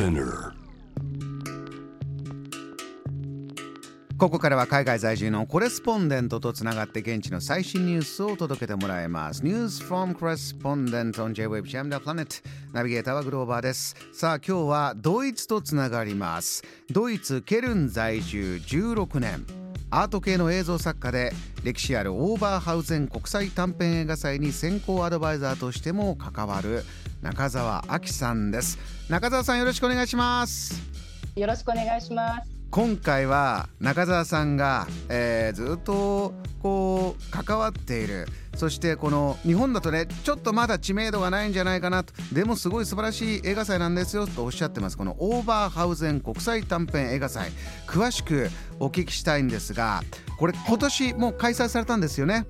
Spinner ここからは海外在住のコレスポンデントとつながって現地の最新ニュースを届けてもらいます。News from Correspondent on J-Wave Jam the Planet ナビゲーターはグローバーです。さあ今日はドイツとつながります。ドイツケルン在住16年。アート系の映像作家で歴史あるオーバーハウゼン国際短編映画祭に先行アドバイザーとしても関わる中澤亜希さんです。中澤さんよろしくお願いします。よろしくお願いします。今回は中澤さんが、えー、ずっとこう関わっている。そしてこの日本だとねちょっとまだ知名度がないんじゃないかなと。でもすごい素晴らしい映画祭なんですよとおっしゃってます。このオーバーハウゼン国際短編映画祭。詳しくお聞きしたいんですがこれ今年もう開催されたんですよね。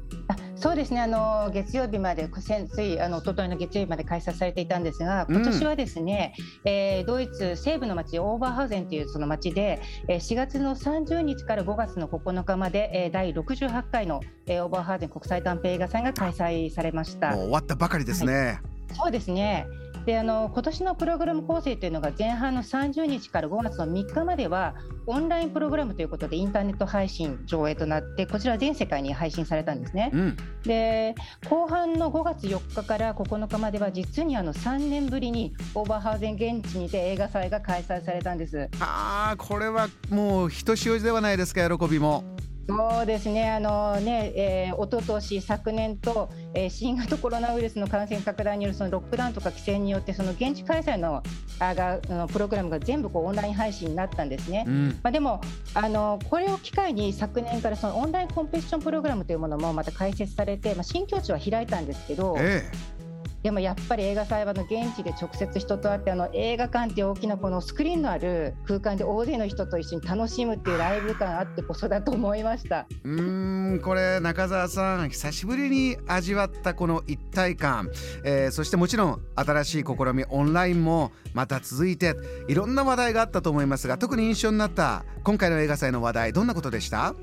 そうですね。あの月曜日までついあの一昨日の月曜日まで開催されていたんですが今年はですね、うん、えー、ドイツ西部の町オーバーハウゼンというその町で、えー、4月の30日から5月の9日まで、えー、第68回の、えー、オーバーハウゼン国際短編映画祭が開催されました。終わったばかりですね、はい、そうですねであの今年のプログラム構成というのが前半の30日から5月の3日まではオンラインプログラムということでインターネット配信上映となってこちら全世界に配信されたんですね。うん、で後半の5月4日から9日までは実にあの3年ぶりにオーバーハウゼン現地にて映画祭が開催されたんです。あこれはもうひとしおじではないですか喜びも。そうですね、あのね、えー、一昨年昨年と、えー、新型コロナウイルスの感染拡大によるそのロックダウンとか規制によって、その現地開催のあがのプログラムが全部こうオンライン配信になったんですね。うん、まあ、でもあの、これを機会に昨年からそのオンラインコンペティションプログラムというものもまた開設されて、まあ、新境地は開いたんですけど、ええでもやっぱり映画祭はの現地で直接人と会ってあの映画館っていう大きなこのスクリーンのある空間で大勢の人と一緒に楽しむっていうライブ感あってこそだと思いました。うんこれ中澤さん久しぶりに味わったこの一体感、えー、そしてもちろん新しい試みオンラインもまた続いていろんな話題があったと思いますが特に印象になった今回の映画祭の話題どんなことでした？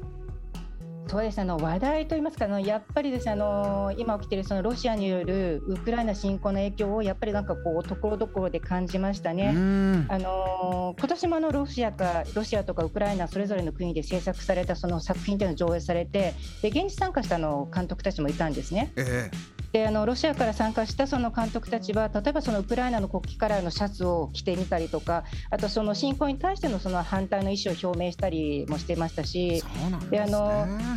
そうですあの話題といいますかあのやっぱりです、ね、あの今起きているそのロシアによるウクライナ侵攻の影響をやっぱりなんかこうところどころで感じましたね。あの今年もあのロシアかロシアとかウクライナそれぞれの国で制作されたその作品というのを上映されてで現地参加したの監督たちもいたんですね。えーであのロシアから参加したその監督たちは例えばそのウクライナの国旗カラーのシャツを着てみたりとかあとその侵攻に対してのその反対の意思を表明したりもしてましたし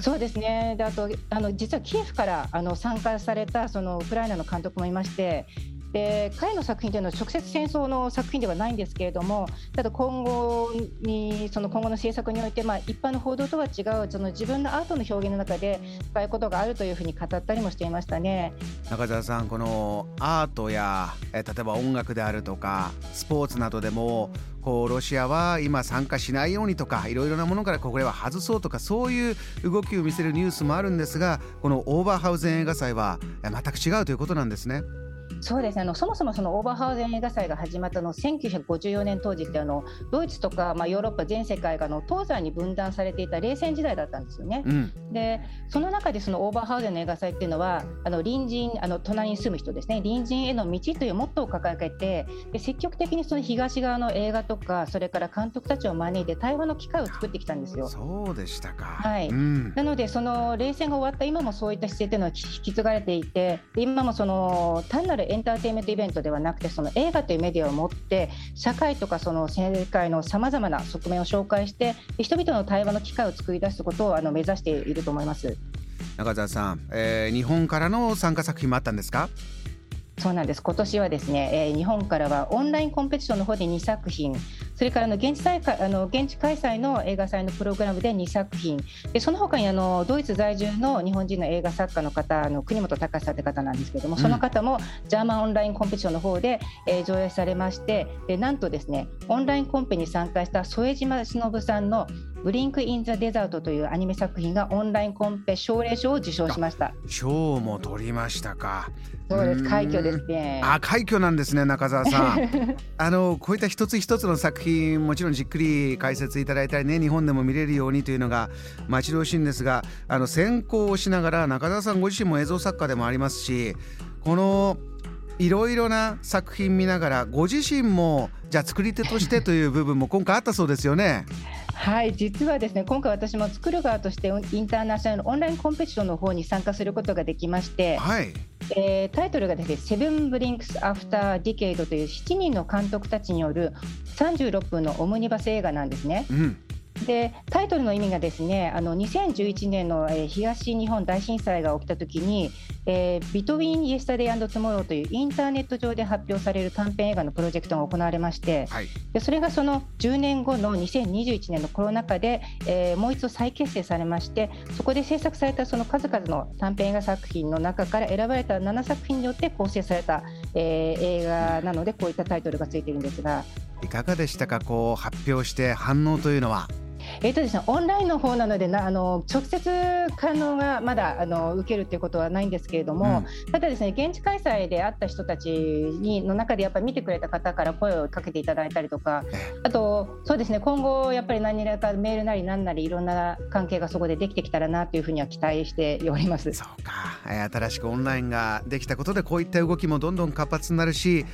そうですね。であとあの実はキエフからあの参加されたそのウクライナの監督もいましてで彼の作品というのは直接戦争の作品ではないんですけれどもただ今後にその今後の制作において、まあ、一般の報道とは違うその自分のアートの表現の中で使うことがあるというふうに語ったりもしていましたね中澤さんこのアートや例えば音楽であるとかスポーツなどでもこうロシアは今参加しないようにとかいろいろなものからこれは外そうとかそういう動きを見せるニュースもあるんですがこのオーバーハウゼン映画祭は全く違うということなんですね。そうですね。あのそもそもそのオーバーハウゼン映画祭が始まったの1954年当時ってあのドイツとか、まあ、ヨーロッパ全世界がの東西に分断されていた冷戦時代だったんですよね。うん、でその中でそのオーバーハウゼンの映画祭っていうのはあの隣人あの隣に住む人ですね。隣人への道というモットーを掲げてで積極的にその東側の映画とかそれから監督たちを招いて対話の機会を作ってきたんですよ。そうでしたか、はい、うん、なのでその冷戦が終わった今もそういった姿勢というのは引き継がれていて今もその単なるエンターテインメントイベントではなくてその映画というメディアを持って社会とかその世界のさまざまな側面を紹介して人々の対話の機会を作り出すことをあの目指していると思います。中澤さん、えー、日本からの参加作品もあったんですか？そうなんです。今年はですね、えー、日本からはオンラインコンペティションの方で2作品それからの現地大会あの現地開催の映画祭のプログラムで2作品。でその他にあのドイツ在住の日本人の映画作家の方あの国本隆さんって方なんですけれども、その方もジャーマンオンラインコンペティションの方で、えー、上映されましてでなんとですねオンラインコンペに参加した副島忍さんのブリンク・イン・ザ・デザートというアニメ作品がオンラインコンペ奨励賞を受賞しました。賞も取りましたか。そうです。快挙ですね。あ快挙なんですね中澤さん。あのこういった一つ一つの作品もちろんじっくり解説いただいたりね日本でも見れるようにというのが待ち遠しいんですがあの先行をしながら中澤さんご自身も映像作家でもありますしこのいろいろな作品見ながらご自身もじゃあ作り手としてという部分も今回あったそうですよね。はい実はですね今回私も作る側としてインターナショナルオンラインコンペティションの方に参加することができまして、はい、えー、タイトルがですね「セブン・ブリンクス・アフター・ディケイド」という7人の監督たちによる36分のオムニバス映画なんですね。うんでタイトルの意味がですねあの2011年の、えー、東日本大震災が起きた時に「えー、ビトウィン・イエスタデイ・アンド・トゥモロー」というインターネット上で発表される短編映画のプロジェクトが行われまして、はい、でそれがその10年後の2021年のコロナ禍で、えー、もう一度再結成されましてそこで制作されたその数々の短編映画作品の中から選ばれた7作品によって構成された、えー、映画なのでこういったタイトルがついているんですが。いかがでしたか？こう発表して反応というのは。えーとですね、オンラインの方なのでなあの直接反応がまだあの受けるということはないんですけれども、うん、ただですね現地開催で会った人たちにの中でやっぱり見てくれた方から声をかけていただいたりとかあとそうですね今後やっぱり何らかメールなり何なりいろんな関係がそこでできてきたらなというふうには期待しております。そうか、えー、新しくオンラインができたことでこういった動きもどんどん活発になるし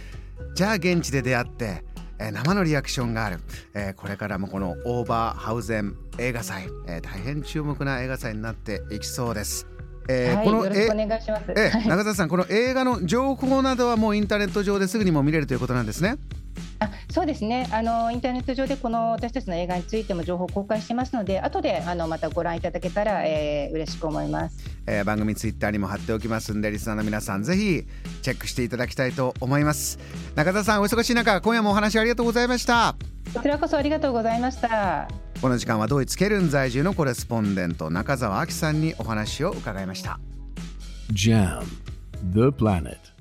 じゃあ現地で出会ってえー、生のリアクションがある、えー、これからもこのオーバーハウゼン映画祭、えー、大変注目な映画祭になっていきそうです。えー、はい、このよろしくお願いします。えー、中田さん、この映画の情報などはもうインターネット上ですぐにも見れるということなんですね。あそうですね。あのインターネット上でこの私たちの映画についても情報を公開してますので後であのまたご覧いただけたら、えー、嬉しく思います、えー、番組ツイッターにも貼っておきますんでリスナーの皆さんぜひチェックしていただきたいと思います。中田さんお忙しい中今夜もお話ありがとうございました。こちらこそありがとうございました。この時間はドイツケルン在住のコレスポンデント中澤亜希さんにお話を伺いました。JAM The Planet